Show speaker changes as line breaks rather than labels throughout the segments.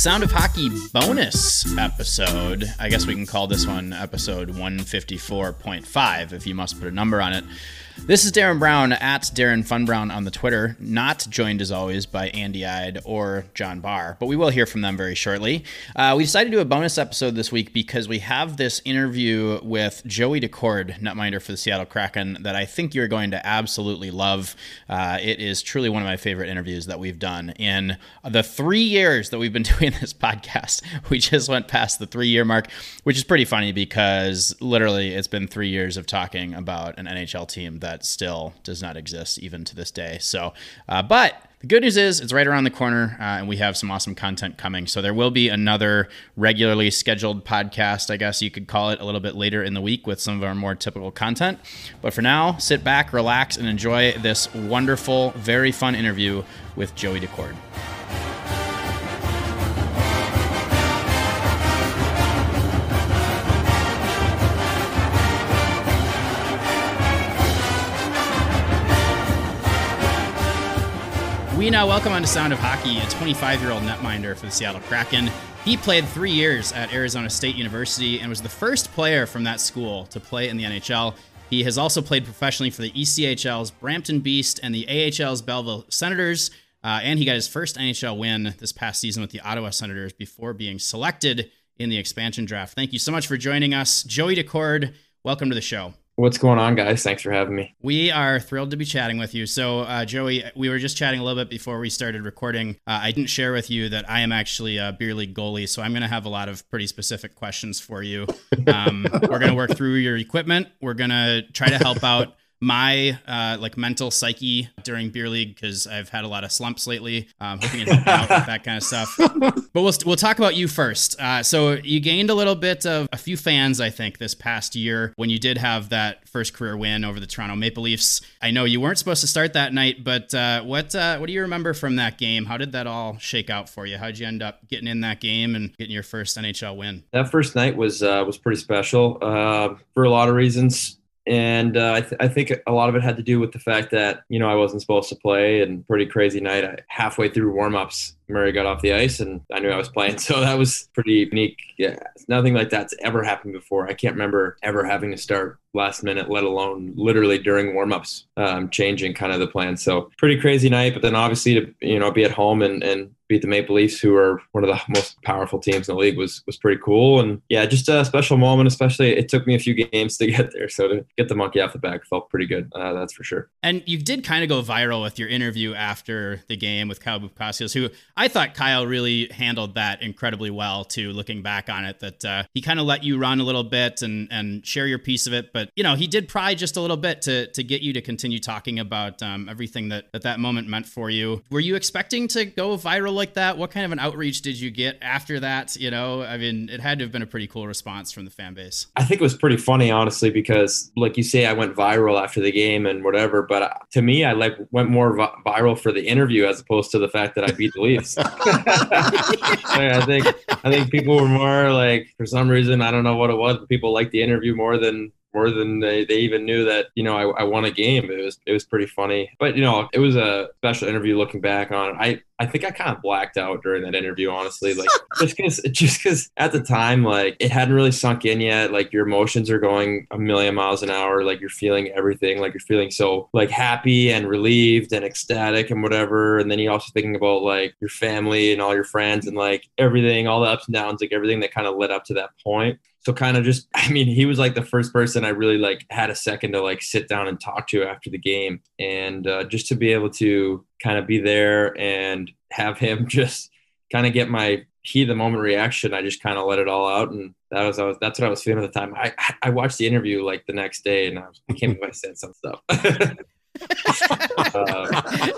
Sound of Hockey bonus episode. I guess we can call this one episode 154.5 if you must put a number on it. This is Darren Brown at Darren Fun Brown on the Twitter, not joined as always by Andy Eide or John Barr, but we will hear from them very shortly. Uh, we decided to do a bonus episode this week because we have this interview with Joey Daccord, netminder for the Seattle Kraken, that I think you're going to absolutely love. Uh, it is truly one of my favorite interviews that we've done in the three years that we've been doing this podcast. We just went past the three year mark, which is pretty funny because literally it's been three years of talking about an NHL team that that still does not exist even to this day. So, uh, but the good news is it's right around the corner, uh, and we have some awesome content coming. So there will be another regularly scheduled podcast, I guess you could call it, a little bit later in the week with some of our more typical content. But for now, sit back, relax, and enjoy this wonderful, very fun interview with Joey Daccord. We now welcome on to Sound of Hockey a 25 year old netminder for the Seattle Kraken. He played three years at Arizona State University and was the first player from that school to play in the NHL. He has also played professionally for the ECHL's Brampton Beast and the AHL's Belleville Senators. Uh, and he got his first NHL win this past season with the Ottawa Senators before being selected in the expansion draft. Thank you so much for joining us. Joey Daccord, welcome to the show.
What's going on, guys? Thanks for having me.
We are thrilled to be chatting with you. So, uh, Joey, we were just chatting a little bit before we started recording. Uh, I didn't share with you that I am actually a beer league goalie, so I'm going to have a lot of pretty specific questions for you. Um, we're going to work through your equipment. We're going to try to help out my uh, like mental psyche during beer league because I've had a lot of slumps lately. Um, hoping to help out with that kind of stuff. But we'll we'll talk about you first. Uh, so you gained a little bit of a few fans, I think, this past year when you did have that first career win over the Toronto Maple Leafs. I know you weren't supposed to start that night, but uh, what uh, what do you remember from that game? How did that all shake out for you? How'd you end up getting in that game and getting your first NHL win?
That first night was uh, was pretty special uh, for a lot of reasons and uh, I, th- I, think a lot of it had to do with the fact that you know I wasn't supposed to play and pretty crazy night. I, halfway through warmups, Murray got off the ice and I knew I was playing, so that was pretty unique. Yeah, nothing like that's ever happened before. I can't remember ever having to start last minute, let alone literally during warmups, um, changing kind of the plan. So pretty crazy night, but then obviously to you know be at home and and beat the Maple Leafs, who are one of the most powerful teams in the league, was was pretty cool. And yeah, just a special moment. Especially, it took me a few games to get there, so to get the monkey off the back felt pretty good. Uh, that's for sure.
And you did kind of go viral with your interview after the game with Kyle Bukauskas, who I thought Kyle really handled that incredibly well. Too, looking back on it, that uh, he kind of let you run a little bit and and share your piece of it, but you know he did pry just a little bit to to get you to continue talking about um, everything that, that that moment meant for you. Were you expecting to go viral? like that? What kind of an outreach did you get after that? You know, I mean, it had to have been a pretty cool response from the fan base.
I think it was pretty funny, honestly, because like you say, I went viral after the game and whatever. But uh, to me, I like went more vi- viral for the interview as opposed to the fact that I beat the Leafs. I think I think people were more like, for some reason, I don't know what it was, but people liked the interview more than more than they, they even knew that you know I, I won a game. It was it was pretty funny, but you know it was a special interview. Looking back on it, I I think I kind of blacked out during that interview, honestly. Like just because just because at the time like it hadn't really sunk in yet. Like your emotions are going a million miles an hour. Like you're feeling everything. Like you're feeling so like happy and relieved and ecstatic and whatever. And then you're also thinking about like your family and all your friends and like everything, all the ups and downs, like everything that kind of led up to that point so kind of just i mean he was like the first person i really like had a second to like sit down and talk to after the game and uh, just to be able to kind of be there and have him just kind of get my of the moment reaction. I just kind of let it all out. And that was, I was that's what i was feeling at the time. I i watched the interview like the next day and i, was, I can't believe i said some stuff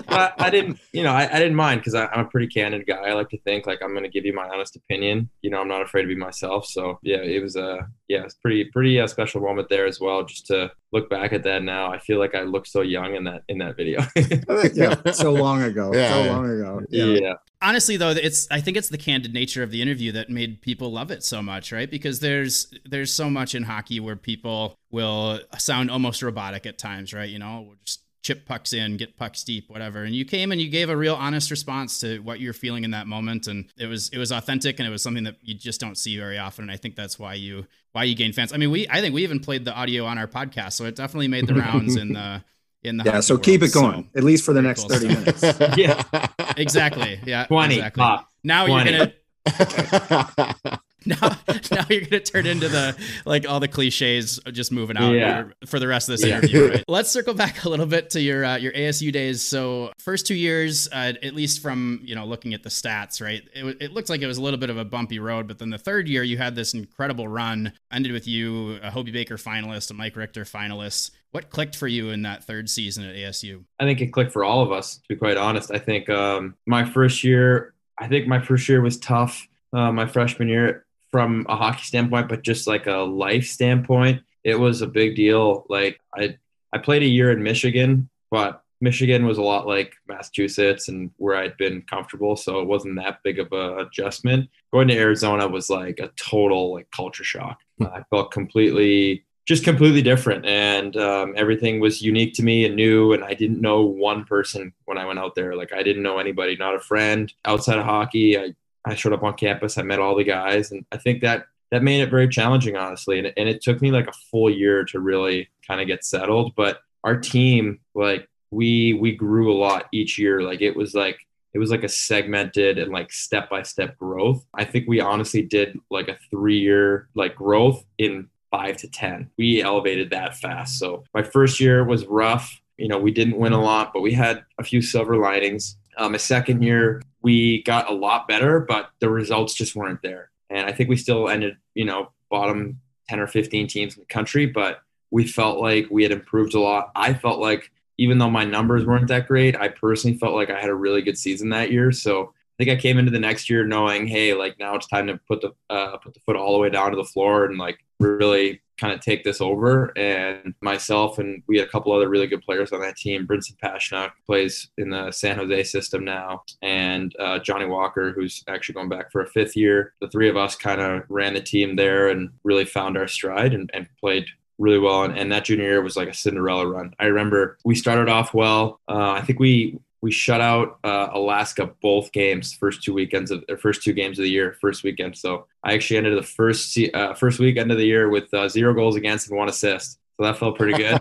I, I, didn't, you know, I, I didn't mind because I'm a pretty candid guy. I like to think like I'm going to give you my honest opinion. You know, I'm not afraid to be myself. So yeah, it was a yeah, it's pretty pretty uh, special moment there as well. Just to look back at that now, I feel like I look so young in that in that video.
yeah, so long ago, yeah, so long ago.
Yeah. yeah.
Honestly, though, it's I think it's the candid nature of the interview that made people love it so much, right? Because there's there's so much in hockey where people will sound almost robotic at times, right? You know, we're just chip pucks in, get pucks deep, whatever. And you came and you gave a real honest response to what you're feeling in that moment, and it was it was authentic and it was something that you just don't see very often. And I think that's why you why you gain fans. I mean, we I think we even played the audio on our podcast, so it definitely made the rounds in the in the
yeah. So
world.
keep it going
So,
at least for the next
cool
thirty
stuff.
minutes.
yeah,
exactly. Yeah.
20
Exactly.
pop.
Now
20.
you're gonna now, now you're gonna turn into the like all the cliches just moving out
Yeah.
for the rest of this
Yeah.
interview. Right? Let's circle back a little bit to your uh, your ASU days. So first two years, uh, at least from you know looking at the stats, right? It, it looks like it was a little bit of a bumpy road, but then the third year you had this incredible run. Ended with you, a Hobey Baker finalist, a Mike Richter finalist. What clicked for you in that third season at ASU?
I think it clicked for all of us. To be quite honest, I think um, my first year, I think my first year was tough. Uh, my freshman year, from a hockey standpoint, but just like a life standpoint, it was a big deal. Like I, I played a year in Michigan, but Michigan was a lot like Massachusetts and where I'd been comfortable, so it wasn't that big of a adjustment. Going to Arizona was like a total like culture shock. I felt completely just completely different and um, everything was unique to me and new and i didn't know one person when i went out there like i didn't know anybody not a friend outside of hockey i, I showed up on campus i met all the guys and i think that that made it very challenging honestly and, and it took me like a full year to really kind of get settled but our team like we we grew a lot each year like it was like it was like a segmented and like step by step growth i think we honestly did like a three year like growth in five to 10. We elevated that fast. So my first year was rough. You know, we didn't win a lot, but we had a few silver linings. Um, my second year, we got a lot better, but the results just weren't there. And I think we still ended, you know, bottom 10 or 15 teams in the country, but we felt like we had improved a lot. I felt like even though my numbers weren't that great, I personally felt like I had a really good season that year. So I think I came into the next year knowing, hey, like now it's time to put the uh, put the foot all the way down to the floor and like really kind of take this over. And myself and we had a couple other really good players on that team. Brinson Pasichnuk plays in the San Jose system now, and uh, Johnny Walker, who's actually going back for a fifth year. The three of us kind of ran the team there and really found our stride and, and played really well. And, and that junior year was like a Cinderella run. I remember we started off well. Uh, I think we we shut out uh, Alaska both games, first two weekends of or first two games of the year, first weekend. So I actually ended the first uh, first weekend of the year with uh, zero goals against and one assist. So that felt pretty good.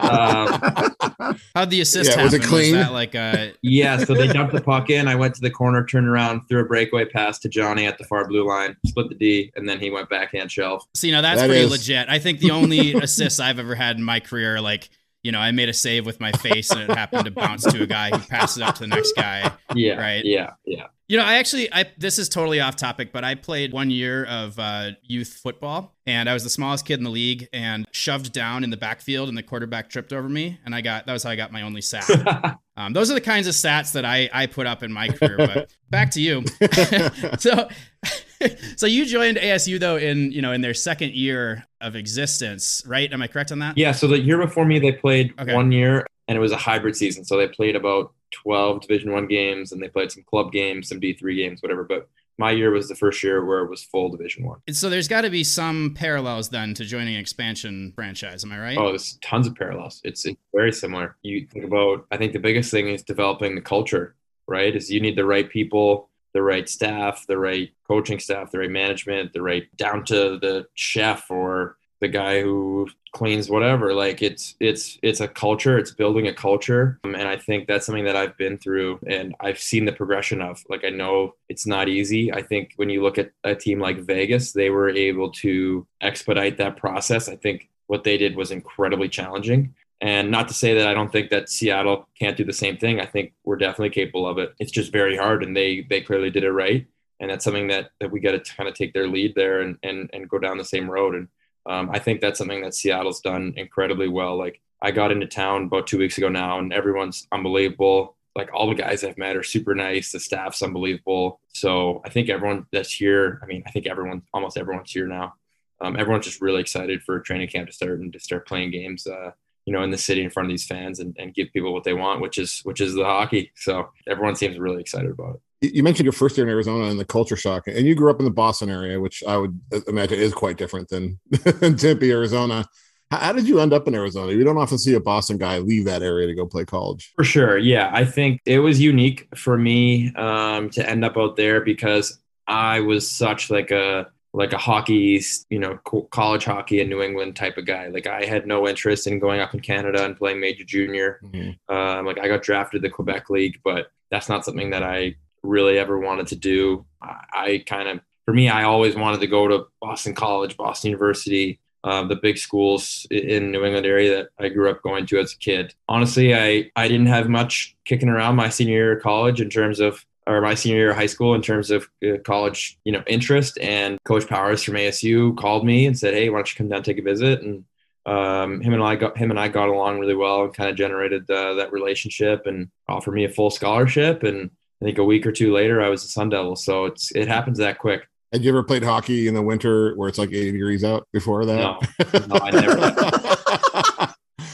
um,
How'd the assist
Yeah,
happen?
was it clean?
that like uh,
yeah, so they dumped the puck in. I went to the corner, turned around, threw a breakaway pass to Johnny at the far blue line, split the D, and then he went backhand shelf.
So now that's
That
pretty
is-
legit. I think the only assists I've ever had in my career, like you know, I made a save with my face and it happened to bounce to a guy who passes it up to the next guy.
Yeah,
Right.
Yeah, yeah.
You know, I actually, I this is totally off topic, but I played one year of uh, youth football, and I was the smallest kid in the league, and shoved down in the backfield, and the quarterback tripped over me, and I got that was how I got my only sack. Um, those are the kinds of stats that I I put up in my career. But back to you. so, so you joined ASU though in you know in their second year of existence, right? Am I correct on that?
Yeah, so the year before me, they played
Okay.
one year, and it was a hybrid season. So they played about twelve Division One games, and they played some club games, some D three games, whatever. But my year was the first year where it was full Division One.
So there's got to be some parallels then to joining an expansion franchise. Am I right?
Oh, there's tons of parallels. It's, it's very similar. You think about, I think the biggest thing is developing the culture, right? Is you need the right people, the right staff, the right coaching staff, the right management, the right down to the chef or the guy who cleans whatever. Like it's it's it's a culture. It's building a culture, um, and I think that's something that I've been through and I've seen the progression of. Like I know it's not easy. I think when you look at a team like Vegas, they were able to expedite that process. I think what they did was incredibly challenging. And not to say that I don't think that Seattle can't do the same thing. I think we're definitely capable of it. It's just very hard, and they they clearly did it right. And that's something that, that we got to kind of take their lead there and, and and go down the same road. And um, I think that's something that Seattle's done incredibly well. Like I got into town about two weeks ago now, and everyone's unbelievable. Like all the guys I've met are super nice. The staff's unbelievable. So I think everyone that's here. I mean, I think everyone, almost everyone's here now. Um, everyone's just really excited for training camp to start and to start playing games. Uh, you know, in the city in front of these fans and, and give people what they want, which is which is the hockey. So everyone seems really excited about it.
You mentioned your first year in Arizona and the culture shock, and you grew up in the Boston area, which I would imagine is quite different than, than Tempe, Arizona. How, how, did you end up in Arizona? You don't often see a Boston guy leave that area to go play college.
For sure. Yeah. I think it was unique for me um, to end up out there because I was such like a like a hockey, you know, college hockey in New England type of guy. Like I had no interest in going up in Canada and playing major junior. Mm-hmm. Um, like I got drafted the Quebec League, but that's not something that I really ever wanted to do. I, I kind of, for me, I always wanted to go to Boston College, Boston University, uh, the big schools in New England area that I grew up going to as a kid. Honestly, I, I didn't have much kicking around my senior year of college in terms of or my senior year of high school in terms of uh, college, you know, interest. And Coach Powers from ASU called me and said, "Hey, why don't you come down and take a visit?" And um, him and I got him and I got along really well and kind of generated uh, that relationship and offered me a full scholarship. And I think a week or two later, I was a Sun Devil. So it's it happens that quick.
Had you ever played hockey in the winter where it's like 80 degrees out before that?
No, no I never.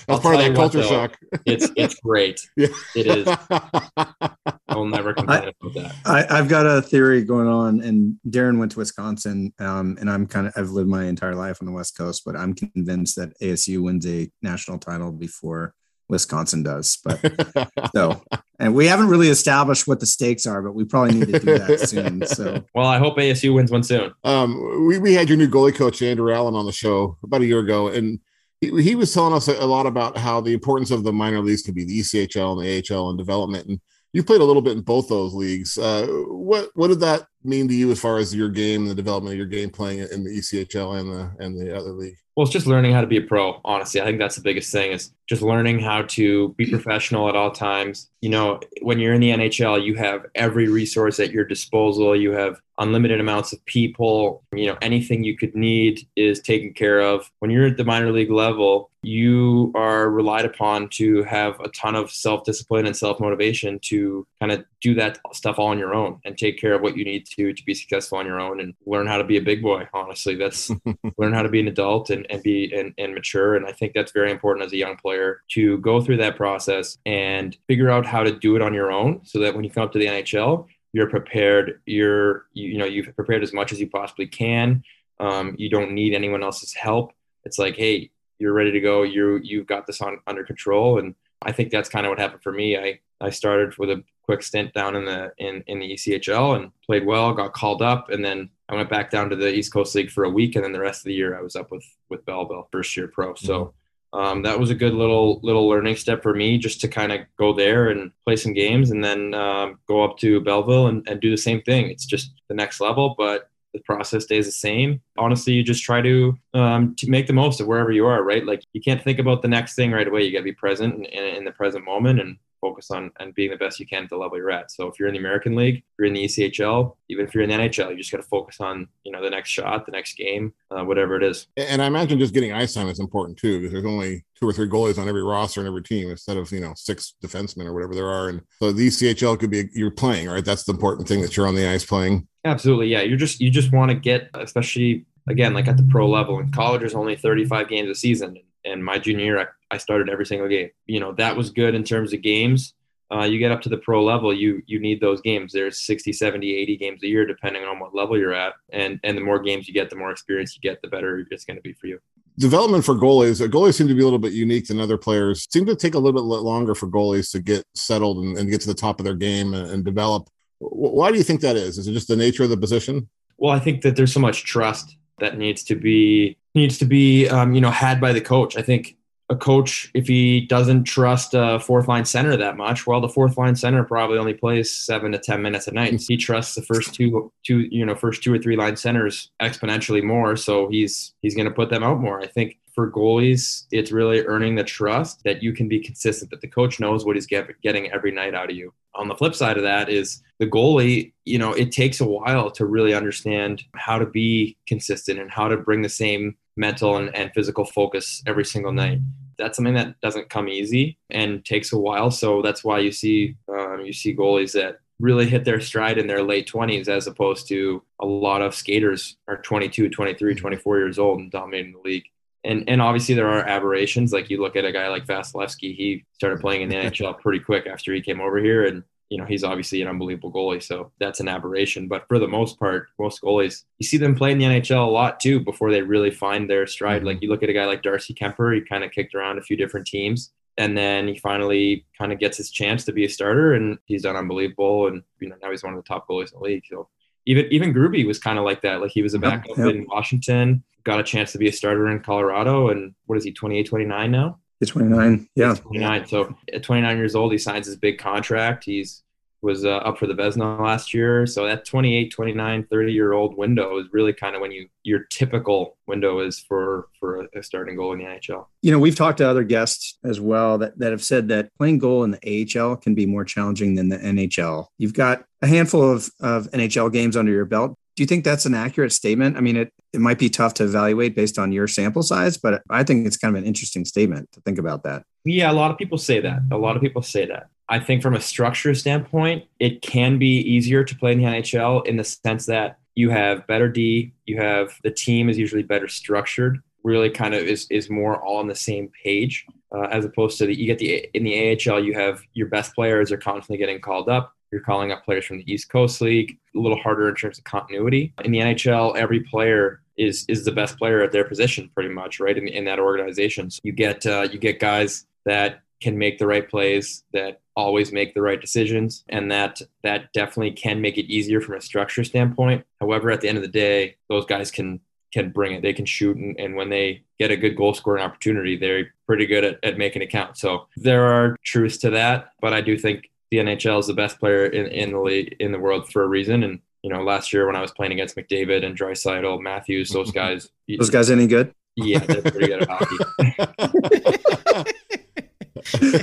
That's part of that culture
what,
shock.
it's it's great. Yeah. It is. I'll never complain I, about that.
I, have got a theory going on, and Darren went to Wisconsin, um, and I'm kind of I've lived my entire life on the West Coast, but I'm convinced that ASU wins a national title before Wisconsin does. But so, and we haven't really established what the stakes are, but we probably need to do that soon. So,
well, I hope ASU wins one soon.
Um, we we had your new goalie coach Andrew Allen on the show about a year ago, and he, he was telling us a, lot about how the importance of the minor leagues could be the ECHL and the AHL and development. And you played a little bit in both those leagues. Uh, what what did that mean to you as far as your game, the development of your game playing in the ECHL and the and the other league?
Well, it's just learning how to be a pro. Honestly, I think that's the biggest thing is just learning how to be professional at all times. You know, when you're in the NHL, you have every resource at your disposal. You have unlimited amounts of people. You know, anything you could need is taken care of. When you're at the minor league level, you are relied upon to have a ton of self discipline and self motivation to kind of do that stuff all on your own and take care of what you need to to be successful on your own and learn how to be a big boy. Honestly, that's learn how to be an adult and, and be and, and mature. And I think that's very important as a young player to go through that process and figure out how to do it on your own so that when you come up to the NHL, you're prepared. You're you, you know you've prepared as much as you possibly can. Um, you don't need anyone else's help. It's like, hey, you're ready to go. You you've got this on under control, and I think that's kind of what happened for me. I I started with a quick stint down in the in in the ECHL and played well, got called up, and then I went back down to the East Coast League for a week, and then the rest of the year I was up with with Belleville, first year pro. So. Mm-hmm. Um, that was a good little little learning step for me just to kind of go there and play some games and then um, go up to Belleville and, and do the same thing. It's just the next level, but the process stays the same. Honestly, you just try to um, to make the most of wherever you are, right? Like you can't think about the next thing right away. You got to be present in, in, in, the present moment and focus on and being the best you can at the level you're at. So if you're in the American League, you're in the ECHL, even if you're in the NHL, you just got to focus on you know the next shot, the next game, uh, whatever it is.
And I imagine just getting ice time is important too, because there's only two or three goalies on every roster and every team instead of you know six defensemen or whatever there are. And so the ECHL could be you're playing, right? That's the important thing that you're on the ice playing.
Absolutely, yeah. You just you just want to get, especially again, like at the pro level. In college, there's only 35 games a season, and my junior year, I, I started every single game. You know, that was good in terms of games uh, you get up to the pro level, you you need those games. There's 60, 70, 80 games a year, depending on what level you're at. And and the more games you get, the more experience you get, the better it's going to be for you.
Development for goalies, uh, goalies seem to be a little bit unique than other players. Seem to take a little bit longer for goalies to get settled and, and get to the top of their game and, and develop. Why do you think that is? Is it just the nature of the position?
Well, I think that there's so much trust that needs to be needs to be um, you know had by the coach. I think a coach if he doesn't trust a fourth line center that much well the fourth line center probably only plays seven to ten minutes a night. He trusts the first two two you know first two or three line centers exponentially more. So he's he's going to put them out more. I think for goalies it's really earning the trust that you can be consistent that the coach knows what he's get, getting every night out of you. On the flip side of that is the goalie you know it takes a while to really understand how to be consistent and how to bring the same mental and, and physical focus every single night. That's something that doesn't come easy and takes a while. So that's why you see um, you see goalies that really hit their stride in their late 20s as opposed to a lot of skaters are 22 23 24 years old and dominating the league. And and obviously there are aberrations. Like you look at a guy like Vasilevskiy he started playing in the NHL pretty quick after he came over here. And you know, he's obviously an unbelievable goalie. So that's an aberration. But for the most part, most goalies, you see them play in the NHL a lot too before they really find their stride. Mm-hmm. Like you look at a guy like Darcy Kuemper, he kind of kicked around a few different teams. And then he finally kind of gets his chance to be a starter and he's done unbelievable. And you know, now he's one of the top goalies in the league. So even even Gruby was kind of like that. Like he was a backup yep, yep. in Washington, got a chance to be a starter in Colorado, and what is he, 28, 29 now?
He's 29. Yeah.
He's 29. So at 29 years old, he signs his big contract. He's was uh, up for the Vezina last year. So that 28, 29, 30 year old window is really kind of when you your typical window is for for a starting goal in the NHL.
You know, we've talked to other guests as well that, that have said that playing goal in the AHL can be more challenging than the NHL. You've got a handful of, of NHL games under your belt. Do you think that's an accurate statement? I mean, it, it might be tough to evaluate based on your sample size, but I think it's kind of an interesting statement to think about that.
Yeah, a lot of people say that. A lot of people say that. I think from a structure standpoint, it can be easier to play in the NHL in the sense that you have better D, you have the team is usually better structured, really kind of is, is more all on the same page. Uh, as opposed to the, you get the in the AHL, you have your best players are constantly getting called up. You're calling up players from the East Coast League, a little harder in terms of continuity. In the NHL, every player is is the best player at their position, pretty much, right? In, in that organization, so you get uh, you get guys that can make the right plays, that always make the right decisions, and that that definitely can make it easier from a structure standpoint. However, at the end of the day, those guys can can bring it. They can shoot, and, and when they get a good goal scoring opportunity, they're pretty good at, at making it count. So there are truths to that, but I do think the NHL is the best player in, in the league in the world for a reason. And you know, last year when I was playing against McDavid and Draisaitl, Matthews, those mm-hmm. guys.
Those guys any good?
Yeah, they're pretty good at hockey.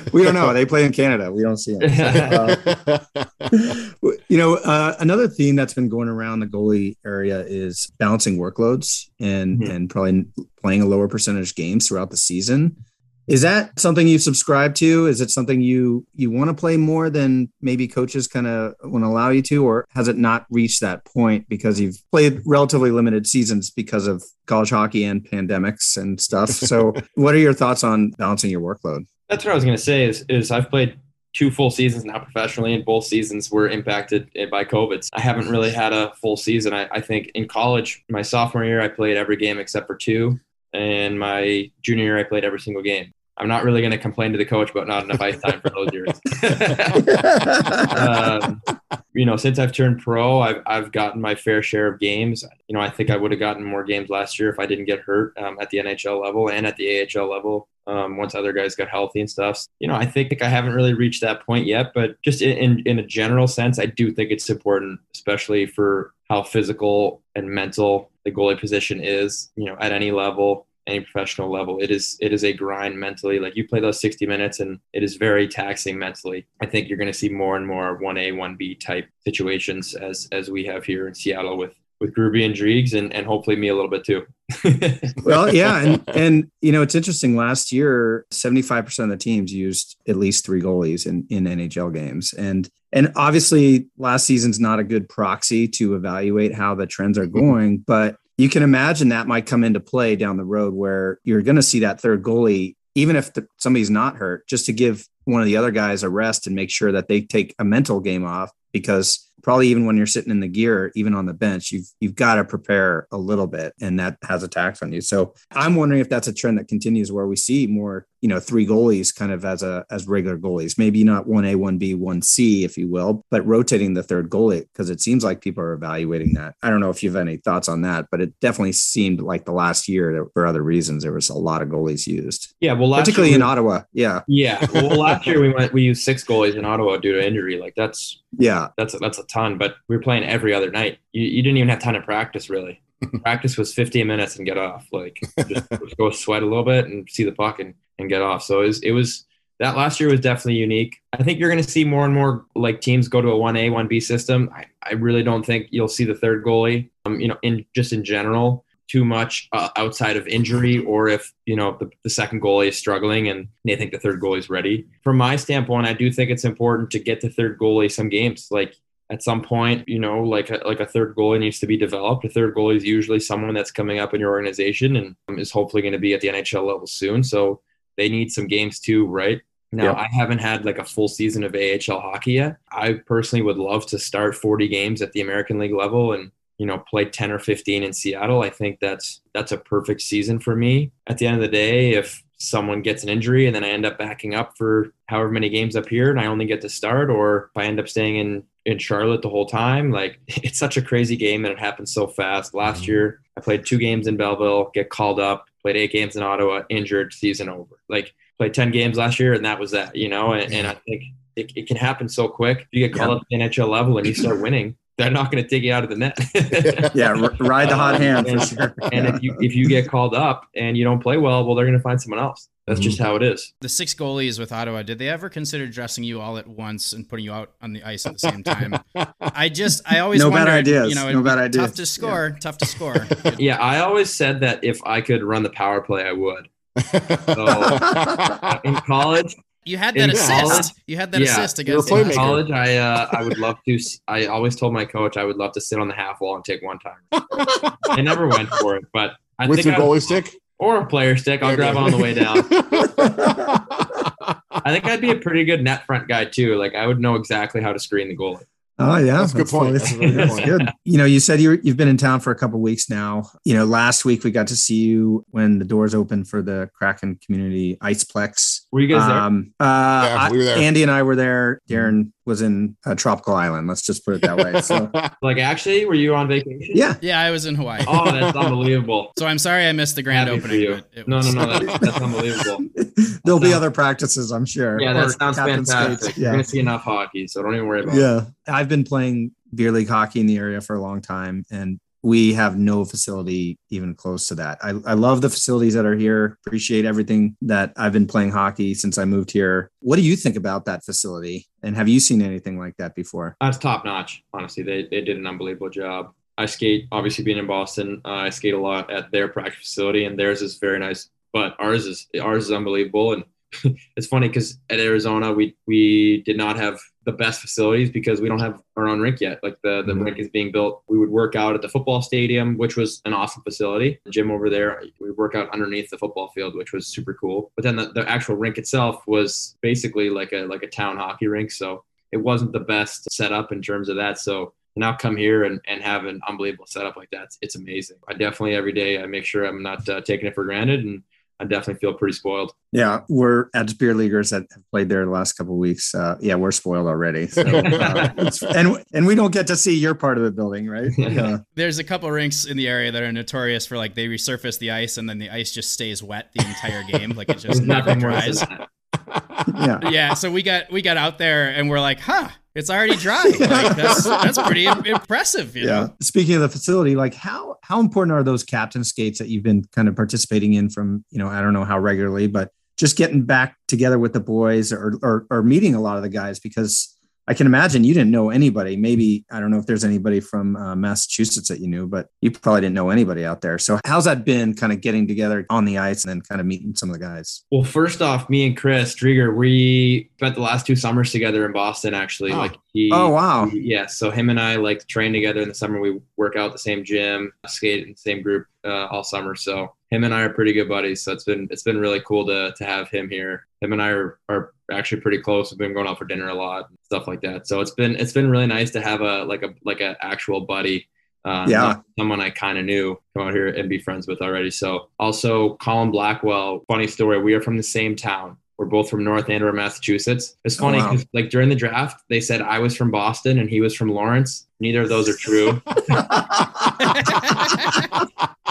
we don't know. They play in Canada. We don't see them. Uh, you know, uh, another theme that's been going around the goalie area is balancing workloads and mm-hmm. and probably playing a lower percentage games throughout the season. Is that something you subscribe to? Is it something you you want to play more than maybe coaches kind of want to allow you to, or has it not reached that point because you've played relatively limited seasons because of college hockey and pandemics and stuff? So, what are your thoughts on balancing your workload?
That's what I was going to say. Is is I've played two full seasons now professionally, and both seasons were impacted eh, by COVID. I haven't really had a full season. I, I think in college, my sophomore year, I played every game except for two and my junior year I played every single game. I'm not really going to complain to the coach about not enough ice time for those years. um, you know, since I've turned pro, I've, I've gotten my fair share of games. You know, I think I would have gotten more games last year if I didn't get hurt um, at the NHL level and at the AHL level. Um, once other guys got healthy and stuff, you know, I think I haven't really reached that point yet. But just in, in, in a general sense, I do think it's important, especially for how physical and mental the goalie position is. You know, at any level, any professional level. It is it is a grind mentally. Like you play those 60 minutes and it is very taxing mentally. I think you're going to see more and more 1A, 1B type situations as as we have here in Seattle with with Gruby and and, and hopefully me a little bit too.
well, yeah. And, and, you know, it's interesting. Last year, 75% of the teams used at least three goalies in, in NHL games. And, and obviously last season's not a good proxy to evaluate how the trends are going, but you can imagine that might come into play down the road where you're going to see that third goalie, even if the, somebody's not hurt, just to give one of the other guys a rest and make sure that they take a mental game off because probably even when you're sitting in the gear, even on the bench, you've you've got to prepare a little bit, and that has a tax on you. So I'm wondering if that's a trend that continues where we see more, you know, three goalies kind of as a as regular goalies, maybe not one A, one B, one C, if you will, but rotating the third goalie because it seems like people are evaluating that. I don't know if you have any thoughts on that, but it definitely seemed like the last year for other reasons there was a lot of goalies used.
Yeah, well,
particularly in Ottawa. Yeah,
yeah. Well, last year we went we used six goalies in Ottawa due to injury. Like that's
yeah,
that's a, that's a ton. But we were playing every other night. You, you didn't even have time to practice really. practice was 15 minutes and get off. Like just, go sweat a little bit and see the puck and, and get off. So it was, it was that last year was definitely unique. I think you're going to see more and more like teams go to a 1A, 1B system. I, I really don't think you'll see the third goalie, um, you know, in just in general too much uh, outside of injury or if you know the, the second goalie is struggling and they think the third goalie is ready from my standpoint i do think it's important to get the third goalie some games like at some point you know like a, like a third goalie needs to be developed a third goalie is usually someone that's coming up in your organization and um, is hopefully going to be at the nhl level soon so they need some games too right Now,
Yep.
I haven't had like a full season of AHL hockey yet. I personally would love to start 40 games at the American League level and you know play 10 or 15 in Seattle. I think that's that's a perfect season for me. At the end of the day, if someone gets an injury and then I end up backing up for however many games up here and I only get to start, or if I end up staying in in Charlotte the whole time, like it's such a crazy game and it happens so fast. Last
Mhm.
year, I played two games in Belleville, get called up, played eight games in Ottawa, injured, season over. Like played 10 games last year and that was that, you know, and, and I think it, it can happen so quick. You get called up to the NHL level and you start winning, they're not going to take you out of the net.
Yeah, ride the hot hand for
And-
sure.
And if you if you get called up and you don't play well, well, they're going to find someone else. That's
Mm-hmm.
just how it is.
The six goalies with Ottawa, did they ever consider dressing you all at once and putting you out on the ice at the same time? I just, I always
No bad ideas.
You know,
No bad ideas.
Tough to score. Tough to score.
Yeah, I always said that if I could run the power play, I would. So, In college,
You had
In
that
college-
assist. You had that
Yeah,
assist against
in college, I uh, I would love to. s- I always told my coach I would love to sit on the half wall and take one time. I never went for it, but I
With
think
your
I-
goalie stick?
or a player stick. I'll grab on the way down. I think I'd be a pretty good net front guy too. Like I would know exactly how to screen the goalie.
Oh yeah,
That's a good point.
totally-
That's a good
that's good. You know, you said you you've been in town for a couple weeks now. You know, last week we got to see you when the doors opened for the Kraken Community Iceplex.
Were you guys there?
Um, uh, I-
we were there.
Andy and I were there. Darren was in a tropical island. Let's just put it that way. So
Like actually, were you on vacation?
yeah,
Yeah, I was in Hawaii.
Oh, that's unbelievable.
So I'm sorry I missed the grand
Happy
opening.
you.
But it
No, no, no. That's, that's unbelievable.
there'll be other practices, I'm sure.
Yeah, that sounds
captain
fantastic.
skates.
You're
Yeah.
gonna see enough hockey, so don't even worry about it.
Yeah. I've been playing beer league hockey in the area for a long time and we have no facility even close to that. I, I love the facilities that are here. Appreciate everything that I've been playing hockey since I moved here. What do you think about that facility? And have you seen anything like that before?
That's top notch. Honestly, they, they did an unbelievable job. I skate, obviously being in Boston, uh, I skate a lot at their practice facility, and theirs is very nice. But ours is ours is unbelievable, and it's funny because at Arizona we we did not have the best facilities because we don't have our own rink yet. Like the the
Mhm.
rink is being built. We would work out at the football stadium, which was an awesome facility. The gym over there, we work out underneath the football field, which was super cool. But then the, the actual rink itself was basically like a like a town hockey rink, so it wasn't the best setup in terms of that. So now come here and, and have an unbelievable setup like that, it's, it's amazing. I definitely every day I make sure I'm not uh, taking it for granted, and I definitely feel pretty spoiled.
Yeah, we're as beer leaguers that have played there the last couple of weeks. Uh, yeah, we're spoiled already. So, uh, and and we don't get to see your part of the building, right? Yeah.
There's a couple rinks in the area that are notorious for like they resurface the ice and then the ice just stays wet the entire game, like it just never
nothing
dries.
yeah.
Yeah, so we got we got out there and we're like, huh, it's already dry. Like, that's that's pretty impressive. You
yeah.
know?
Speaking of the facility, like how how important are those captain skates that you've been kind of participating in from you know I don't know how regularly, but just getting back together with the boys or or, or meeting a lot of the guys because I can imagine you didn't know anybody. Maybe I don't know if there's anybody from uh, Massachusetts that you knew, but you probably didn't know anybody out there. So how's that been, kind of getting together on the ice and then kind of meeting some of the guys?
Well, first off, me and Chris Driedger, we spent the last two summers together in Boston. Actually,
Oh.
like he,
Oh wow,
yeah. So him and I like train together in the summer. We work out at the same gym, skate in the same group uh, all summer. So him and I are pretty good buddies. So it's been it's been really cool to to have him here. Him and I are, are actually pretty close. We've been going out for dinner a lot and stuff like that. So it's been it's been really nice to have a like a like an actual buddy. Uh,
Yeah.
someone I kind of knew come out here and be friends with already. So also Colin Blackwell. Funny story. We are from the same town. We're both from North Andover, Massachusetts. It's
Oh,
funny
wow.
like during the draft, they said I was from Boston and he was from Lawrence. Neither of those are true.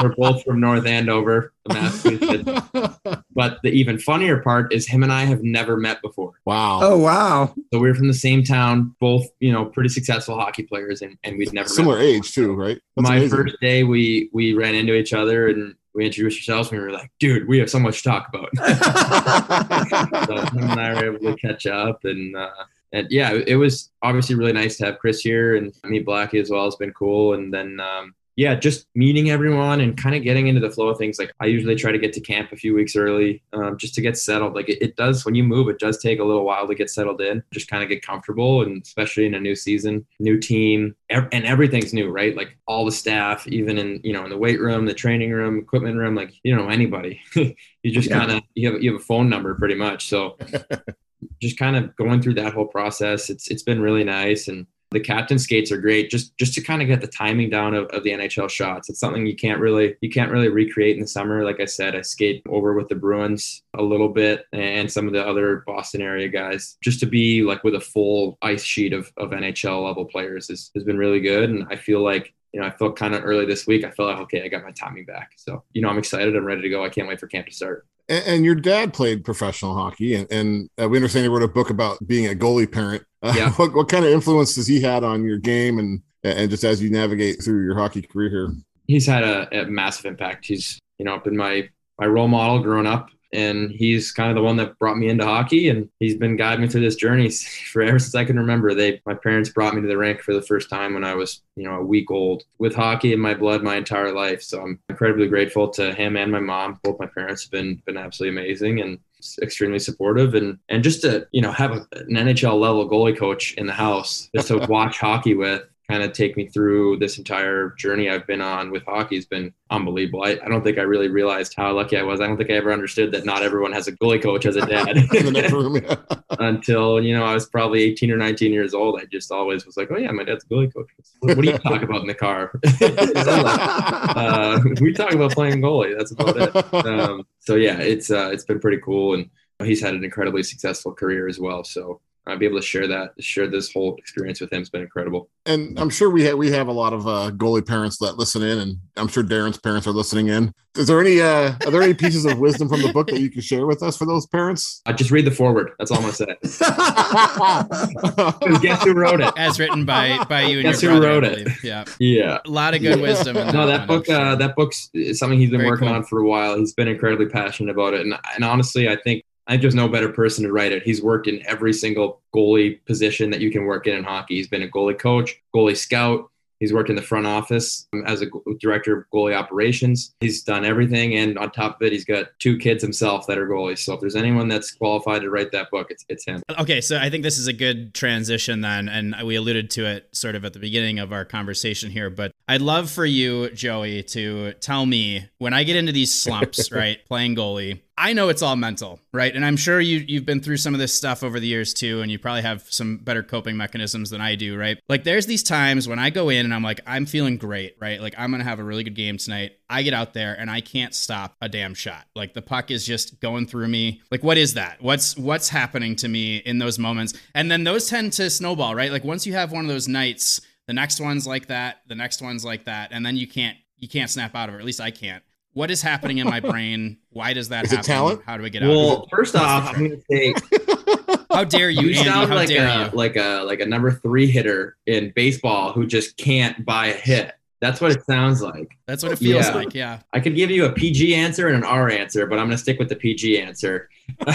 We're both from North Andover, Massachusetts. But the even funnier part is him and I have never met before.
wow.
oh wow,
So we are from the same town, both you know pretty successful hockey players, and, and we'd never
Similar
met
age too, right? That's
my
amazing.
first day, we we ran into each other and we introduced ourselves, and we were like, "Dude, we have so much to talk about." so him and I were able to catch up, and uh, and yeah, it was obviously really nice to have Chris here and meet Blackie as well. It's been cool, and then um, yeah, just meeting everyone and kind of getting into the flow of things. Like I usually try to get to camp a few weeks early, um, just to get settled. Like it, it does when you move, it does take a little while to get settled in, just kind of get comfortable, and especially in a new season, new team, ev- and everything's new, right? Like all the staff, even in you know in the weight room, the training room, equipment room, like you don't know anybody. you just
Yeah.
kind of you have you have a phone number pretty much. So just kind of going through that whole process, it's it's been really nice. And the captain skates are great just just to kind of get the timing down of, of the NHL shots. It's something you can't really you can't really recreate in the summer. Like I said, I skate over with the Bruins a little bit and some of the other Boston area guys. Just to be like with a full ice sheet of, of NHL level players is, has been really good. And I feel like you know, I felt kind of early this week. I felt like, okay, I got my timing back. So, you know, I'm excited. I'm ready to go. I can't wait for camp to start.
And, and your dad played professional hockey, and, and uh, we understand he wrote a book about being a goalie parent. Uh,
Yeah.
what, what kind of influence has he had on your game and and just as you navigate through your hockey career here?
He's had a, a massive impact. He's, you know, been my my role model growing up. And he's kind of the one that brought me into hockey, and he's been guiding me through this journey for ever since I can remember. They, my parents, brought me to the rink for the first time when I was, you know, a week old, with hockey in my blood my entire life. So I'm incredibly grateful to him and my mom. Both my parents have been been absolutely amazing and extremely supportive, and and just to you know have a, an NHL level goalie coach in the house just to watch hockey with kind of take me through this entire journey I've been on with hockey has been unbelievable. I, I don't think I really realized how lucky I was. I don't think I ever understood that not everyone has a goalie coach as a dad
in the next room.
Until, you know, I was probably 18 or 19 years old. I just always was like, oh, yeah, my dad's a goalie coach. What, what do you talk about in the car? uh, we talk about playing goalie. That's about it. Um, so, yeah, it's uh, it's been pretty cool. And he's had an incredibly successful career as well. So, uh, be able to share that, share this whole experience with him has been incredible.
and I'm sure we have we have a lot of uh, goalie parents that listen in, and I'm sure Darren's parents are listening in. Is there any uh, are there any pieces of wisdom from the book that you can share with us for those parents?
I just read the foreword. That's all I'm going to say. 'Cause Guess who wrote it?
As written by by you and
Guess
your
who
brother.
wrote it?
Yeah,
Yeah.
a lot of good wisdom. In that
No, that
I'm
book,
sure.
uh, that book's something he's been
Very
working
cool.
on for a while. He's been incredibly passionate about it, and and honestly, I think I think there's no better person to write it. He's worked in every single goalie position that you can work in in hockey. He's been a goalie coach, goalie scout. He's worked in the front office um, as a director of goalie operations. He's done everything, and on top of it, he's got two kids himself that are goalies. So if there's anyone that's qualified to write that book, it's it's him.
Okay, so I think this is a good transition then, and we alluded to it sort of at the beginning of our conversation here. But I'd love for you, Joey, to tell me when I get into these slumps, right, playing goalie. I know it's all mental, right? And I'm sure you you've been through some of this stuff over the years too, and you probably have some better coping mechanisms than I do, right? Like there's these times when I go in and I'm like, I'm feeling great, right? Like I'm gonna have a really good game tonight. I get out there and I can't stop a damn shot. Like the puck is just going through me. Like what is that? What's what's happening to me in those moments? And then those tend to snowball, right? Like once you have one of those nights, the next one's like that, the next one's like that, and then you can't you can't snap out of it. At least I can't. What is happening in my brain? Why does that
Is it
happen?
talent?
Uh,
How do we get out of
Well, first off, I'm going to say?
How dare you,
you
Andy?
sound
How
like
dare
a
you?
like a like a number three hitter in baseball who just can't buy a hit. That's what it sounds like.
That's what it feels
Yeah.
like. Yeah.
I could give you a PG answer and an R answer, but I'm going to stick with the PG answer.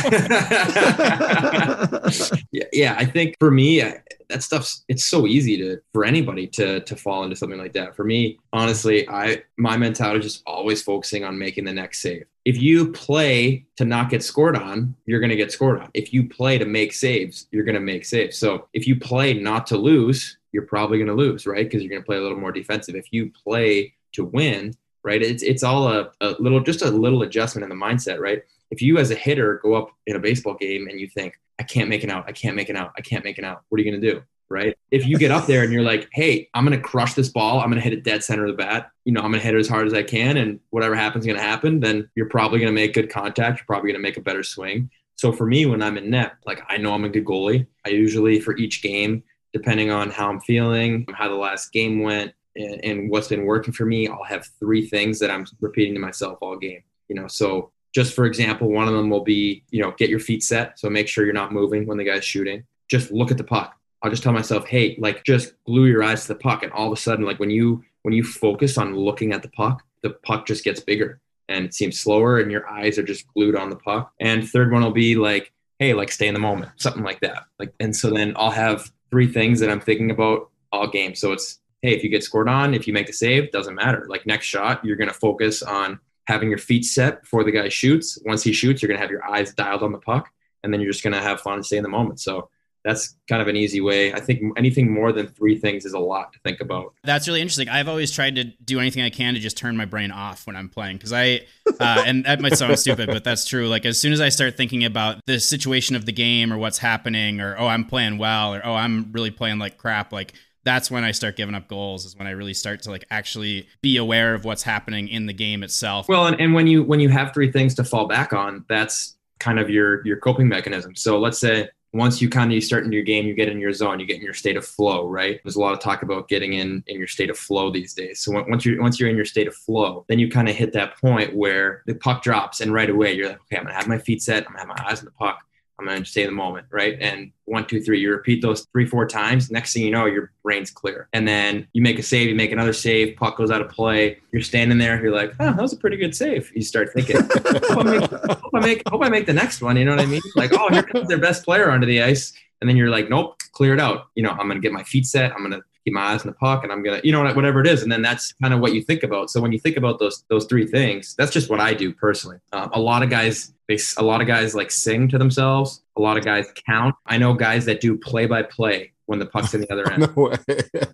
yeah, yeah, I think for me, I, that stuff's it's so easy to for anybody to to fall into something like that. For me, honestly, I my mentality is just always focusing on making the next save. If you play to not get scored on, you're going to get scored on. If you play to make saves, you're going to make saves. So if you play not to lose, you're probably going to lose, right? Because you're going to play a little more defensive. If you play to win, right? It's it's all a, a little just a little adjustment in the mindset, right? If you as a hitter go up in a baseball game and you think, I can't make an out, I can't make an out, I can't make an out, what are you gonna do? Right? If you get up there and you're like, hey, I'm gonna crush this ball, I'm gonna hit it dead center of the bat, you know, I'm gonna hit it as hard as I can, and whatever happens is gonna happen, then you're probably gonna make good contact, you're probably gonna make a better swing. So for me, when I'm in net, like I know I'm a good goalie. I usually for each game, depending on how I'm feeling, how the last game went, and, and what's been working for me, I'll have three things that I'm repeating to myself all game. You know, so just for example, one of them will be, you know, get your feet set. So make sure you're not moving when the guy's shooting. Just look at the puck. I'll just tell myself, hey, like just glue your eyes to the puck. And all of a sudden, like when you when you focus on looking at the puck, the puck just gets bigger and it seems slower and your eyes are just glued on the puck. And third one will be like, hey, like stay in the moment, something like that. Like and so then I'll have three things that I'm thinking about all game. So it's hey, if you get scored on, if you make the save, doesn't matter. Like next shot, you're gonna focus on having your feet set before the guy shoots. Once he shoots, you're gonna have your eyes dialed on the puck, and then you're just gonna have fun and stay in the moment. So that's kind of an easy way. I think anything more than three things is a lot to think about.
That's really interesting. I've always tried to do anything I can to just turn my brain off when I'm playing because I, uh, and that might sound stupid, but that's true. Like as soon as I start thinking about the situation of the game or what's happening, or oh I'm playing well, or oh I'm really playing like crap, like that's when I start giving up goals. Is when I really start to like actually be aware of what's happening in the game itself.
Well, and, and when you when you have three things to fall back on, that's kind of your your coping mechanism. So let's say once you kind of start into your game, you get in your zone, you get in your state of flow, right? There's a lot of talk about getting in in your state of flow these days. So once you once you're in your state of flow, then you kind of hit that point where the puck drops, and right away you're like, okay, I'm gonna have my feet set, I'm gonna have my eyes on the puck, I'm going to stay in the moment, right? And one, two, three, you repeat those three, four times. Next thing you know, your brain's clear. And then you make a save, you make another save, puck goes out of play. You're standing there, you're like, oh, that was a pretty good save. You start thinking, hope, I make, hope, I make, hope I make the next one. You know what I mean? Like, oh, here comes their best player onto the ice. And then you're like, nope, clear it out. You know, I'm going to get my feet set. I'm going to keep my eyes in the puck and I'm gonna, you know, whatever it is. And then that's kind of what you think about. So when you think about those those three things, that's just what I do personally. Um, a lot of guys, they, a lot of guys like sing to themselves. A lot of guys count. I know guys that do play by play when the puck's in the other end. no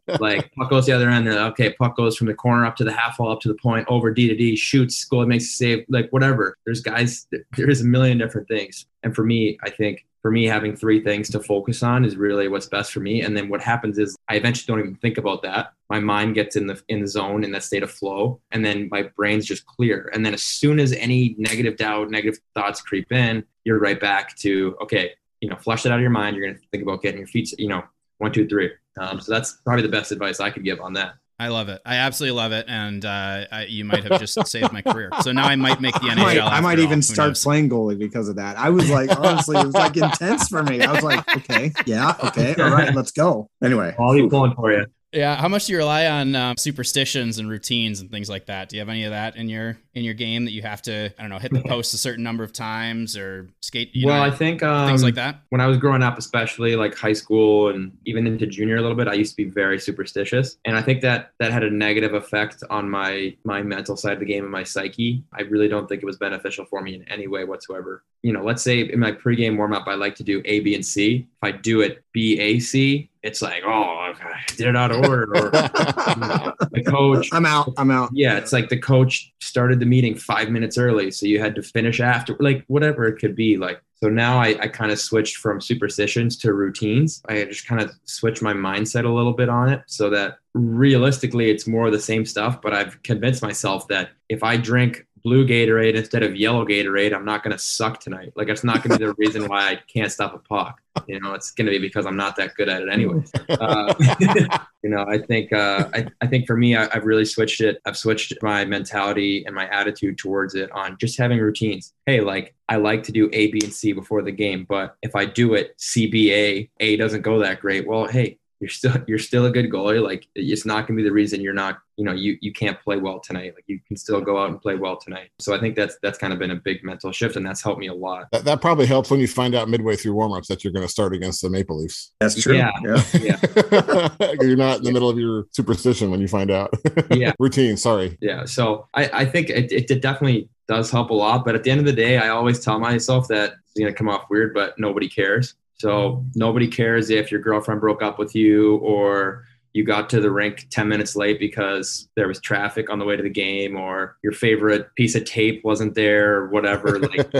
like puck goes the other end. They're okay, puck goes from the corner up to the half wall, up to the point, over D to D, shoots, goal makes a save, like whatever. There's guys. There's a million different things. And for me, I think for me, having three things to focus on is really what's best for me. And then what happens is I eventually don't even think about that. My mind gets in the in the zone in that state of flow, and then my brain's just clear. And then as soon as any negative doubt, negative thoughts creep in, you're right back to okay, you know, flush it out of your mind. You're gonna think about getting your feet, you know, one, two, three. Um, so that's probably the best advice I could give on that.
I love it. I absolutely love it, and uh, I, you might have just saved my career. So now I might make the NHL.
I might, I might even start playing goalie because of that. I was like, honestly, it was like intense for me. I was like, okay, yeah, okay, all right, let's go. Anyway,
I'll be pulling for you.
Yeah, how much do you rely on um, superstitions and routines and things like that? Do you have any of that in your in your game that you have to I don't know hit the post a certain number of times or skate?
well,
know,
I think um,
things like that.
When I was growing up, especially like high school and even into junior a little bit, I used to be very superstitious, and I think that that had a negative effect on my my mental side of the game and my psyche. I really don't think it was beneficial for me in any way whatsoever. You know, let's say in my pregame warm up, I like to do A, B, and C. If I do it B, A, C, it's like, oh, I did it out of order. Or the coach,
I'm out. I'm out.
Yeah, it's like the coach started the meeting five minutes early, so you had to finish after, like whatever it could be. Like so now I, I kind of switched from superstitions to routines. I just kind of switched my mindset a little bit on it so that realistically it's more of the same stuff. But I've convinced myself that if I drink blue Gatorade instead of yellow Gatorade, I'm not going to suck tonight. Like it's not going to be the reason why I can't stop a puck. You know, it's going to be because I'm not that good at it anyway. Uh, you know, I think uh, I, I think for me, I, have really switched it. I've switched my mentality and my attitude towards it on just having routines. Hey, like I like to do A, B, and C before the game, but if I do it C, B, A, A doesn't go that great. Well, hey, you're still you're still a good goalie. Like it's not gonna be the reason you're not, you know, you you can't play well tonight. Like you can still go out and play well tonight. So I think that's that's kind of been a big mental shift and that's helped me a lot.
That, that probably helps when you find out midway through warmups that you're gonna start against the Maple Leafs.
That's true.
Yeah. Yeah.
yeah. you're not in the middle of your superstition when you find out.
yeah.
Routine, sorry.
Yeah. So I, I think it, it definitely does help a lot. But at the end of the day, I always tell myself that it's gonna come off weird, but nobody cares. So nobody cares if your girlfriend broke up with you or you got to the rink 10 minutes late because there was traffic on the way to the game or your favorite piece of tape wasn't there or whatever. Like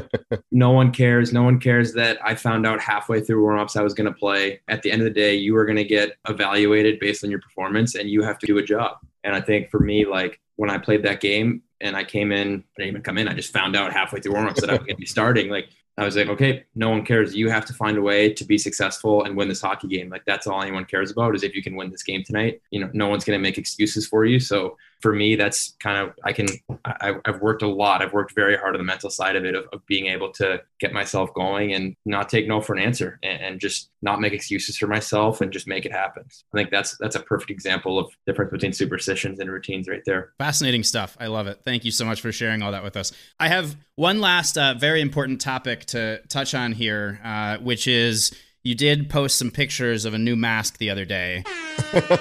no one cares. No one cares that i found out halfway through warm-ups i was going to play. At the end of the day you are going to get evaluated based on your performance and you have to do a job. And i think for me like when i played that game and i came in i didn't even come in. I just found out halfway through warm-ups that i was going to be starting. Like I was like, okay, no one cares. You have to find a way to be successful and win this hockey game. Like that's all anyone cares about is if you can win this game tonight. You know, no one's going to make excuses for you. So for me, that's kind of I can I, have worked a lot. I've worked very hard on the mental side of it of, of, being able to get myself going and not take no for an answer and, and, just not make excuses for myself and just make it happen. I think that's that's a perfect example of difference between superstitions and routines right there.
Fascinating stuff. I love it. Thank you so much for sharing all that with us. I have one last uh, very important topic to touch on here, uh, which is you did post some pictures of a new mask the other day,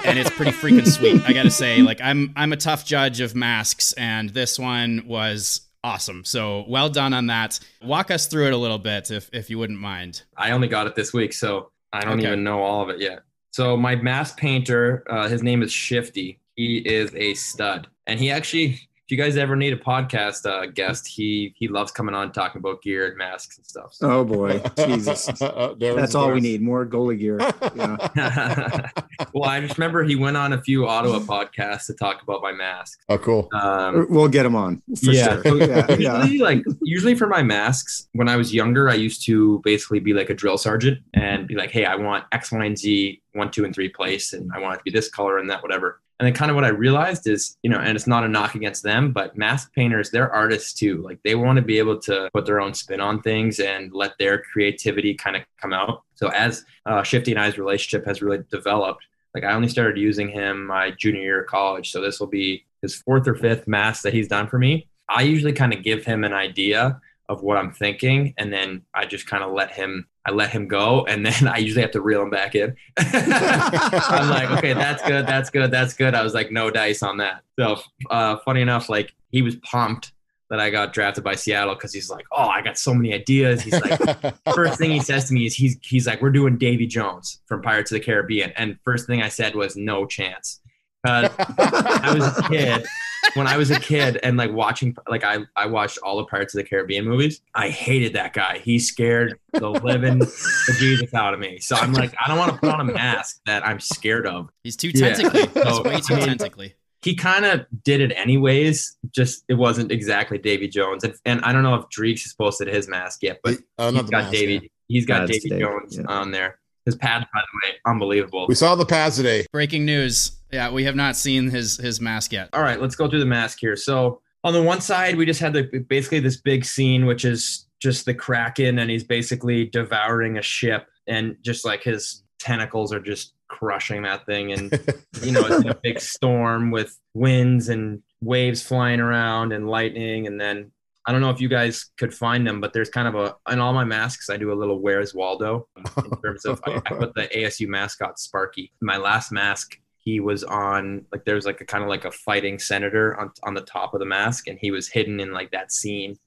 and it's pretty freaking sweet. I gotta say, like I'm I'm a tough judge of masks, and this one was awesome. So well done on that. Walk us through it a little bit, if if you wouldn't mind.
I only got it this week, so I don't
Okay.
even know all of it yet. So my mask painter, uh, his name is Shifty. He is a stud, and he actually, if you guys ever need a podcast uh, guest, he he loves coming on talking about gear and masks and stuff. So.
Oh boy, Jesus.
Darren's
That's all we need. More goalie gear. Yeah.
well, I just remember he went on a few Ottawa podcasts to talk about my mask.
Oh, cool.
Um,
We'll get him on for
Yeah.
sure. Yeah, yeah.
usually like usually for my masks when i was younger i used to basically be like a drill sergeant and be like hey i want x y and z one two and three place and i want it to be this color and that whatever and then kind of what i realized is you know and it's not a knock against them but mask painters they're artists too like they want to be able to put their own spin on things and let their creativity kind of come out so as uh, shifty and i's relationship has really developed like I only started using him my junior year of college, so this will be his fourth or fifth mask that he's done for me. I usually kind of give him an idea of what I'm thinking, and then I just kind of let him. I let him go, and then I usually have to reel him back in. I'm like, okay, that's good, that's good, that's good. I was like, no dice on that. So, uh, funny enough, like he was pumped that I got drafted by Seattle because he's like, oh, I got so many ideas. He's like, first thing he says to me is he's he's like, we're doing Davy Jones from Pirates of the Caribbean, and first thing I said was no chance. Uh, I was a kid when I was a kid and like watching like I I watched all the Pirates of the Caribbean movies. I hated that guy. He scared the living the Jesus out of me. So I'm like, I don't want to put on a mask that I'm scared of.
He's too
Yeah.
tentacly. He's
So,
way too
I mean,
tentacly.
He kind of did it anyways. Just it wasn't exactly Davy Jones. And, and I don't know if Dreeks has posted his mask yet, but
Uh, not
he's got
mask,
Davy.
yeah.
He's got
That's
Davy
Davy,
Jones
yeah.
on there. His pads, by the way, unbelievable.
We saw the pads today.
Breaking news. Yeah, we have not seen his his mask yet.
All right, let's go through the mask here. So on the one side, we just had the basically this big scene, which is just the Kraken, and he's basically devouring a ship, and just like his tentacles are just crushing that thing, and you know it's in a big storm with winds and waves flying around and lightning, and then. I don't know if you guys could find them, but there's kind of a in all my masks. I do a little "Where's Waldo" in terms of I, I put the ASU mascot Sparky. My last mask, he was on like there's like a kind of like a fighting senator on on the top of the mask, and he was hidden in like that scene.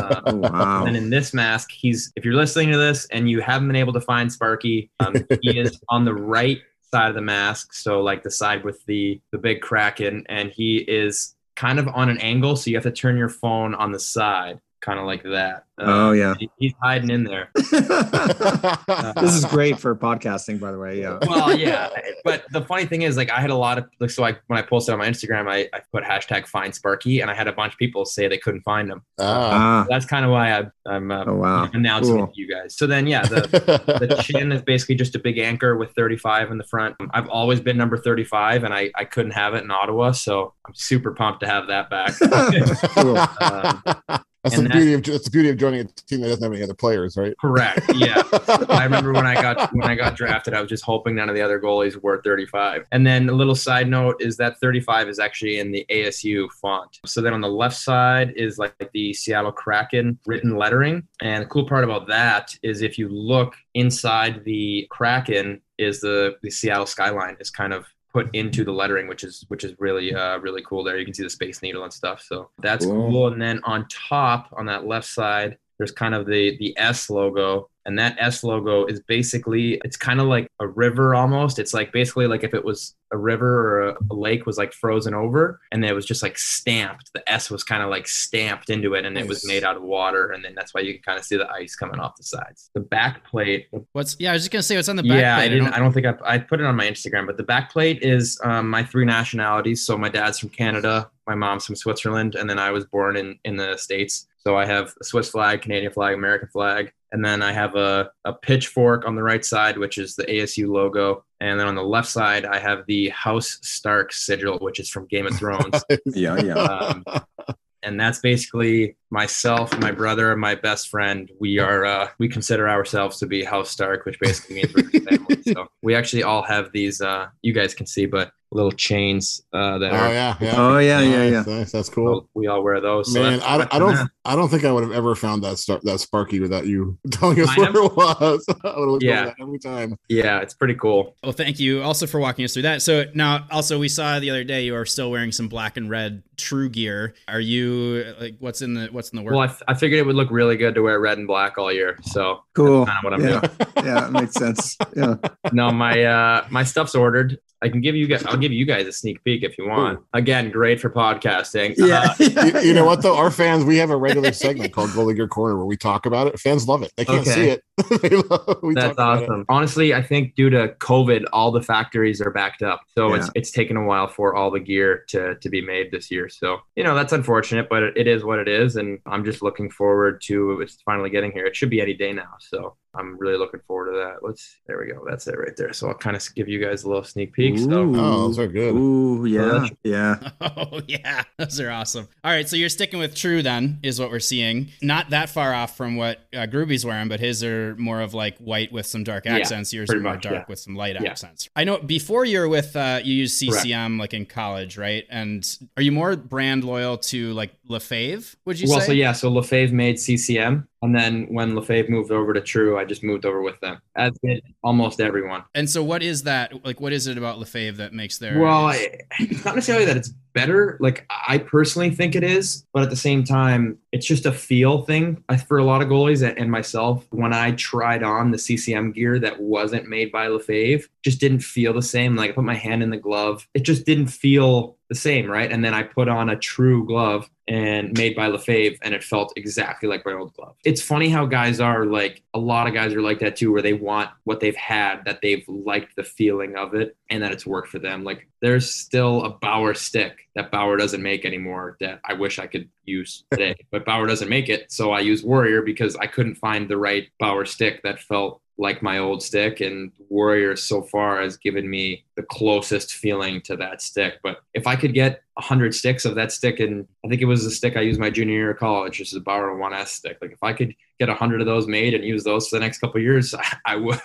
Uh,
Oh, wow.
and in this mask, he's if you're listening to this and you haven't been able to find Sparky, um, he is on the right side of the mask, so like the side with the the big kraken, and he is kind of on an angle, so you have to turn your phone on the side, kind of like that. Uh,
Oh yeah.
he- he's hiding in there.
this is great for podcasting, by the way. Yeah.
well, yeah, but the funny thing is, like, I had a lot of like, so I when I posted on my Instagram, I, I put hashtag find Sparky, and I had a bunch of people say they couldn't find him.
Ah.
Ah.
That's kind of why I, I'm uh,
Oh wow.
announcing
Cool.
it to you guys. So then, yeah, the the chin is basically just a big anchor with 35 in the front. I've always been number 35, and I I couldn't have it in Ottawa, so I'm super pumped to have that back.
Cool.
Um,
that's the
that-
beauty of that's the beauty of joining a team that doesn't have any other players, right?
correct. Yeah. I remember when I got when I got drafted, I was just hoping none of the other goalies were 35. And then a little side note is that 35 is actually in the ASU font. So then on the left side is like the Seattle Kraken written lettering. And the cool part about that is if you look inside the Kraken is the, the Seattle skyline is kind of put into the lettering which is which is really uh really cool there. You can see the space needle and stuff so that's
Cool.
cool. And then on top on that left side there's kind of the the S logo and that S logo is basically it's kind of like a river almost it's like basically like if it was a river or a, a lake was like frozen over and it was just like stamped the S was kind of like stamped into it and it was made out of water and then that's why you can kind of see the ice coming off the sides the back plate
What's yeah? I was just gonna say what's on the back.
yeah,
plate.
I didn't.
don't-
I don't think I, I put it on my Instagram, but the back plate is um, my three nationalities. So my dad's from Canada, my mom's from Switzerland, and then I was born in in the states. So I have a Swiss flag, Canadian flag, American flag, and then I have a a pitchfork on the right side, which is the ASU logo, and then on the left side I have the House Stark sigil, which is from Game of Thrones.
Yeah, yeah.
um, and that's basically myself, my brother, my best friend. We are uh, we consider ourselves to be House Stark, which basically means we're family. So we actually all have these. Uh, you guys can see, but little chains uh, that
Oh
are
yeah, yeah.
Oh, yeah, yeah,
Nice,
yeah.
Nice, that's cool.
we all wear those. So
Man,
that's-
I,
that's
I don't,
that.
I don't think I would have ever found that star, that Sparky without you telling us
Find
where it was. I would have
Yeah.
that every time.
Yeah, it's pretty cool.
Well, thank you also for walking us through that. So now, also, we saw the other day you are still wearing some black and red True gear. Are you like what's in the what's in the work?
Well, I, f- I figured it would look really good to wear red and black all year. So
Cool.
kind of what I'm
yeah.
doing.
yeah, it makes sense. Yeah.
no, my uh my stuff's ordered. I can give you guys. I'll give you guys a sneak peek if you want. Again, great for podcasting.
Yeah.
Uh,
You, you know what though? Our fans, we have a regular segment called Goalie Gear Corner where we talk about it. Fans love it. They can't
Okay.
see it. Love-
That's awesome. Honestly, I think due to COVID, all the factories are backed up, so it's it's taken a while for all the gear to to be made this year. So you know that's unfortunate, but it, it is what it is, and I'm just looking forward to it's finally getting here. It should be any day now, so I'm really looking forward to that. Let's there we go. That's it right there. So I'll kind of give you guys a little sneak peek. So
Oh, those are good.
Ooh, yeah,
that's-
yeah.
Oh yeah, those are awesome. All right, so you're sticking with True then, is what we're seeing. Not that far off from what uh, Groovy's wearing, but his are more of like white with some dark
Yeah,
accents. Yours are more
much,
dark
yeah.
with some light
Yeah.
accents. I know before you're with uh, you use CCM like in college, right? And are you more brand loyal to like Lefave? Would you
well,
say?
so yeah, so Lefave made CCM, and then when Lefave moved over to True, I just moved over with them, as did almost everyone.
And so, what is that? Like, what is it about Lefave that makes their?
Well, I, it's not necessarily that it's better. Like I personally think it is, but at the same time, it's just a feel thing I- for a lot of goalies and- myself. When I tried on the CCM gear that wasn't made by Lefave, just didn't feel the same. Like I put my hand in the glove, it just didn't feel the same, right? And then I put on a true glove and made by Lefave, and it felt exactly like my old glove. It's funny how guys are like a lot of guys are like that too, where they want what they've had, that they've liked the feeling of it, and that it's worked for them. Like there's still a Bauer stick that Bauer doesn't make anymore that I wish I could use today, but Bauer doesn't make it, so I use Warrior because I couldn't find the right Bauer stick that felt like my old stick and warrior so far has given me the closest feeling to that stick but if i could get 100 sticks of that stick and i think it was the stick i used my junior year of college which is a Bauer 1s stick like if i could get 100 of those made and use those for the next couple of years i, I would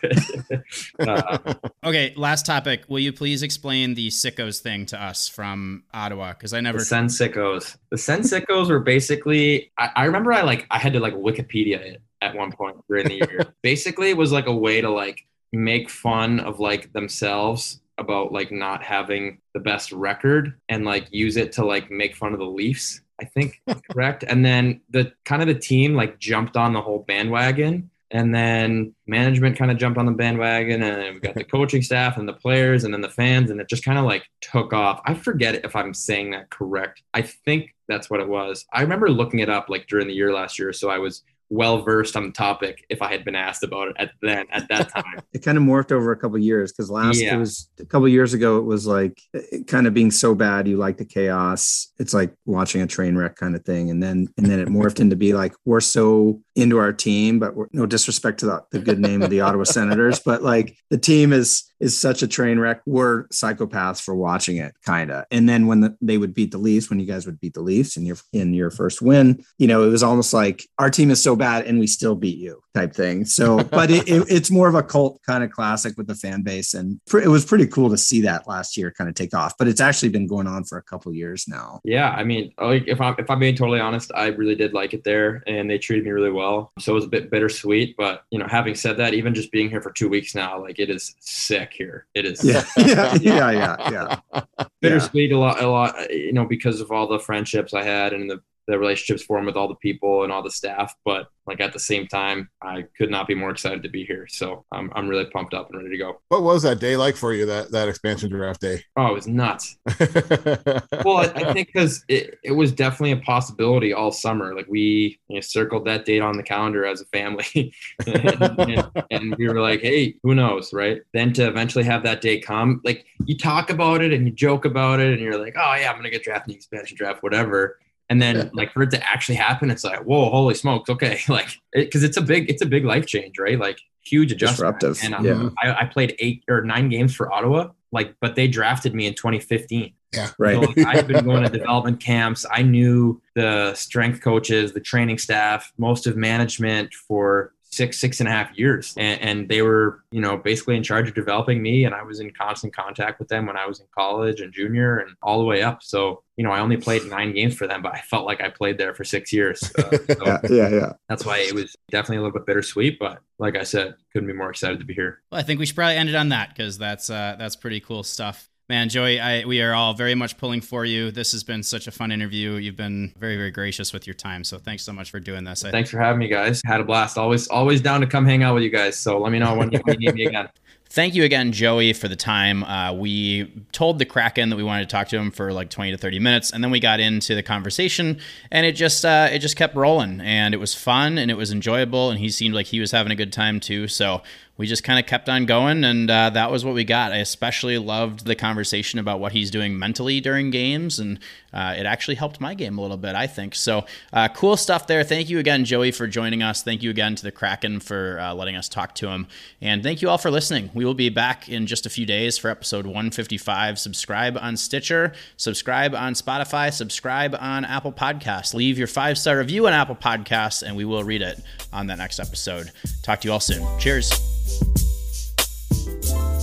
uh,
Okay, last topic. Will you please explain the sickos thing to us from Ottawa? Because I never.
the sensicos the sensicos were basically I, I remember i like i had to like wikipedia it at one point during the year. Basically it was like a way to like make fun of like themselves about like not having the best record and like use it to like make fun of the leafs i think correct? And then the kind of the team like jumped on the whole bandwagon and then management kind of jumped on the bandwagon and then we got the coaching staff and the players and then the fans and it just kind of like took off. I forget if i'm saying that correct. I think that's what it was. I remember looking it up like during the year last year so i was well versed on the topic if i had been asked about it at then at that time
It kind of morphed over a couple of years because last
Yeah.
it was a couple of years ago. It was like it kind of being so bad you like the chaos. It's like watching a train wreck kind of thing, and then and then it morphed into be like we're so into our team, but we're, no disrespect to the, the good name of the Ottawa Senators, but like the team is is such a train wreck. We're psychopaths for watching it, kind of. And then when the, they would beat the Leafs, when you guys would beat the Leafs in your in your first win, you know, it was almost like our team is so bad and we still beat you type thing. So, but it, it, it's more of a cult kind of classic with the fan base, and pr- it was pretty cool to see that last year kind of take off. But it's actually been going on for a couple years now.
Yeah, I mean, like if I'm if I'm being totally honest, I really did like it there, and they treated me really well. So it was a bit bittersweet, but you know, having said that, even just being here for two weeks now, like it is sick here. It is
Yeah, yeah, yeah, yeah, yeah.
bittersweet a lot, a lot. You know, because of all the friendships I had and the the relationships formed with all the people and all the staff. But like at the same time, I could not be more excited to be here. So I'm I'm really pumped up and ready to go.
what was that day like for you? That that expansion draft day.
Oh, it was nuts. well, I, I think because it, it was definitely a possibility all summer. Like we you know, circled that date on the calendar as a family, and, and- and we were like, "Hey, who knows?" Right? Then to eventually have that day come, like you talk about it and you joke about it, and you're like, "Oh yeah, I'm gonna get drafted in the expansion draft, whatever." And then like for it to actually happen, it's like, "Whoa, holy smokes!" Okay, like because it's a big, it's a big life change, right? Like huge adjustment.
Disruptive,
And um,
yeah.
I, I played eight or nine games for Ottawa, like, but they drafted me in 2015.
yeah Right.
So, like, i've been going to development camps. I knew the strength coaches, the training staff, most of management for six, six and a half years. And, and, they were, you know, basically in charge of developing me. And I was in constant contact with them when I was in college and junior and all the way up. So, you know, I only played nine games for them, but I felt like I played there for six years. Uh,
so yeah, yeah, yeah.
That's why it was definitely a little bit bittersweet. But like I said, couldn't be more excited to be here.
Well, I think we should probably end it on that because that's uh, that's pretty cool stuff. Man, Joey, I, we are all very much pulling for you. This has been such a fun interview. You've been very, very gracious with your time. So thanks so much for doing this.
Thanks for having me, guys. Had a blast. Always, always down to come hang out with you guys. So let me know when you, when you need me again.
Thank you again, Joey, for the time. Uh, we told the Kraken that we wanted to talk to him for like 20 to 30 minutes, and then we got into the conversation, and it just uh, it just kept rolling, and it was fun, and it was enjoyable, and he seemed like he was having a good time too. So we just kind of kept on going, and uh, that was what we got. I especially loved the conversation about what he's doing mentally during games, and uh, it actually helped my game a little bit, I think. So uh, cool stuff there. Thank you again, Joey, for joining us. Thank you again to the Kraken for uh, letting us talk to him, and thank you all for listening. We will be back in just a few days for episode 155. Subscribe on Stitcher, subscribe on Spotify, subscribe on Apple Podcasts. Leave your five star review on Apple Podcasts, and we will read it on that next episode. Talk to you all soon. Cheers. Thank you.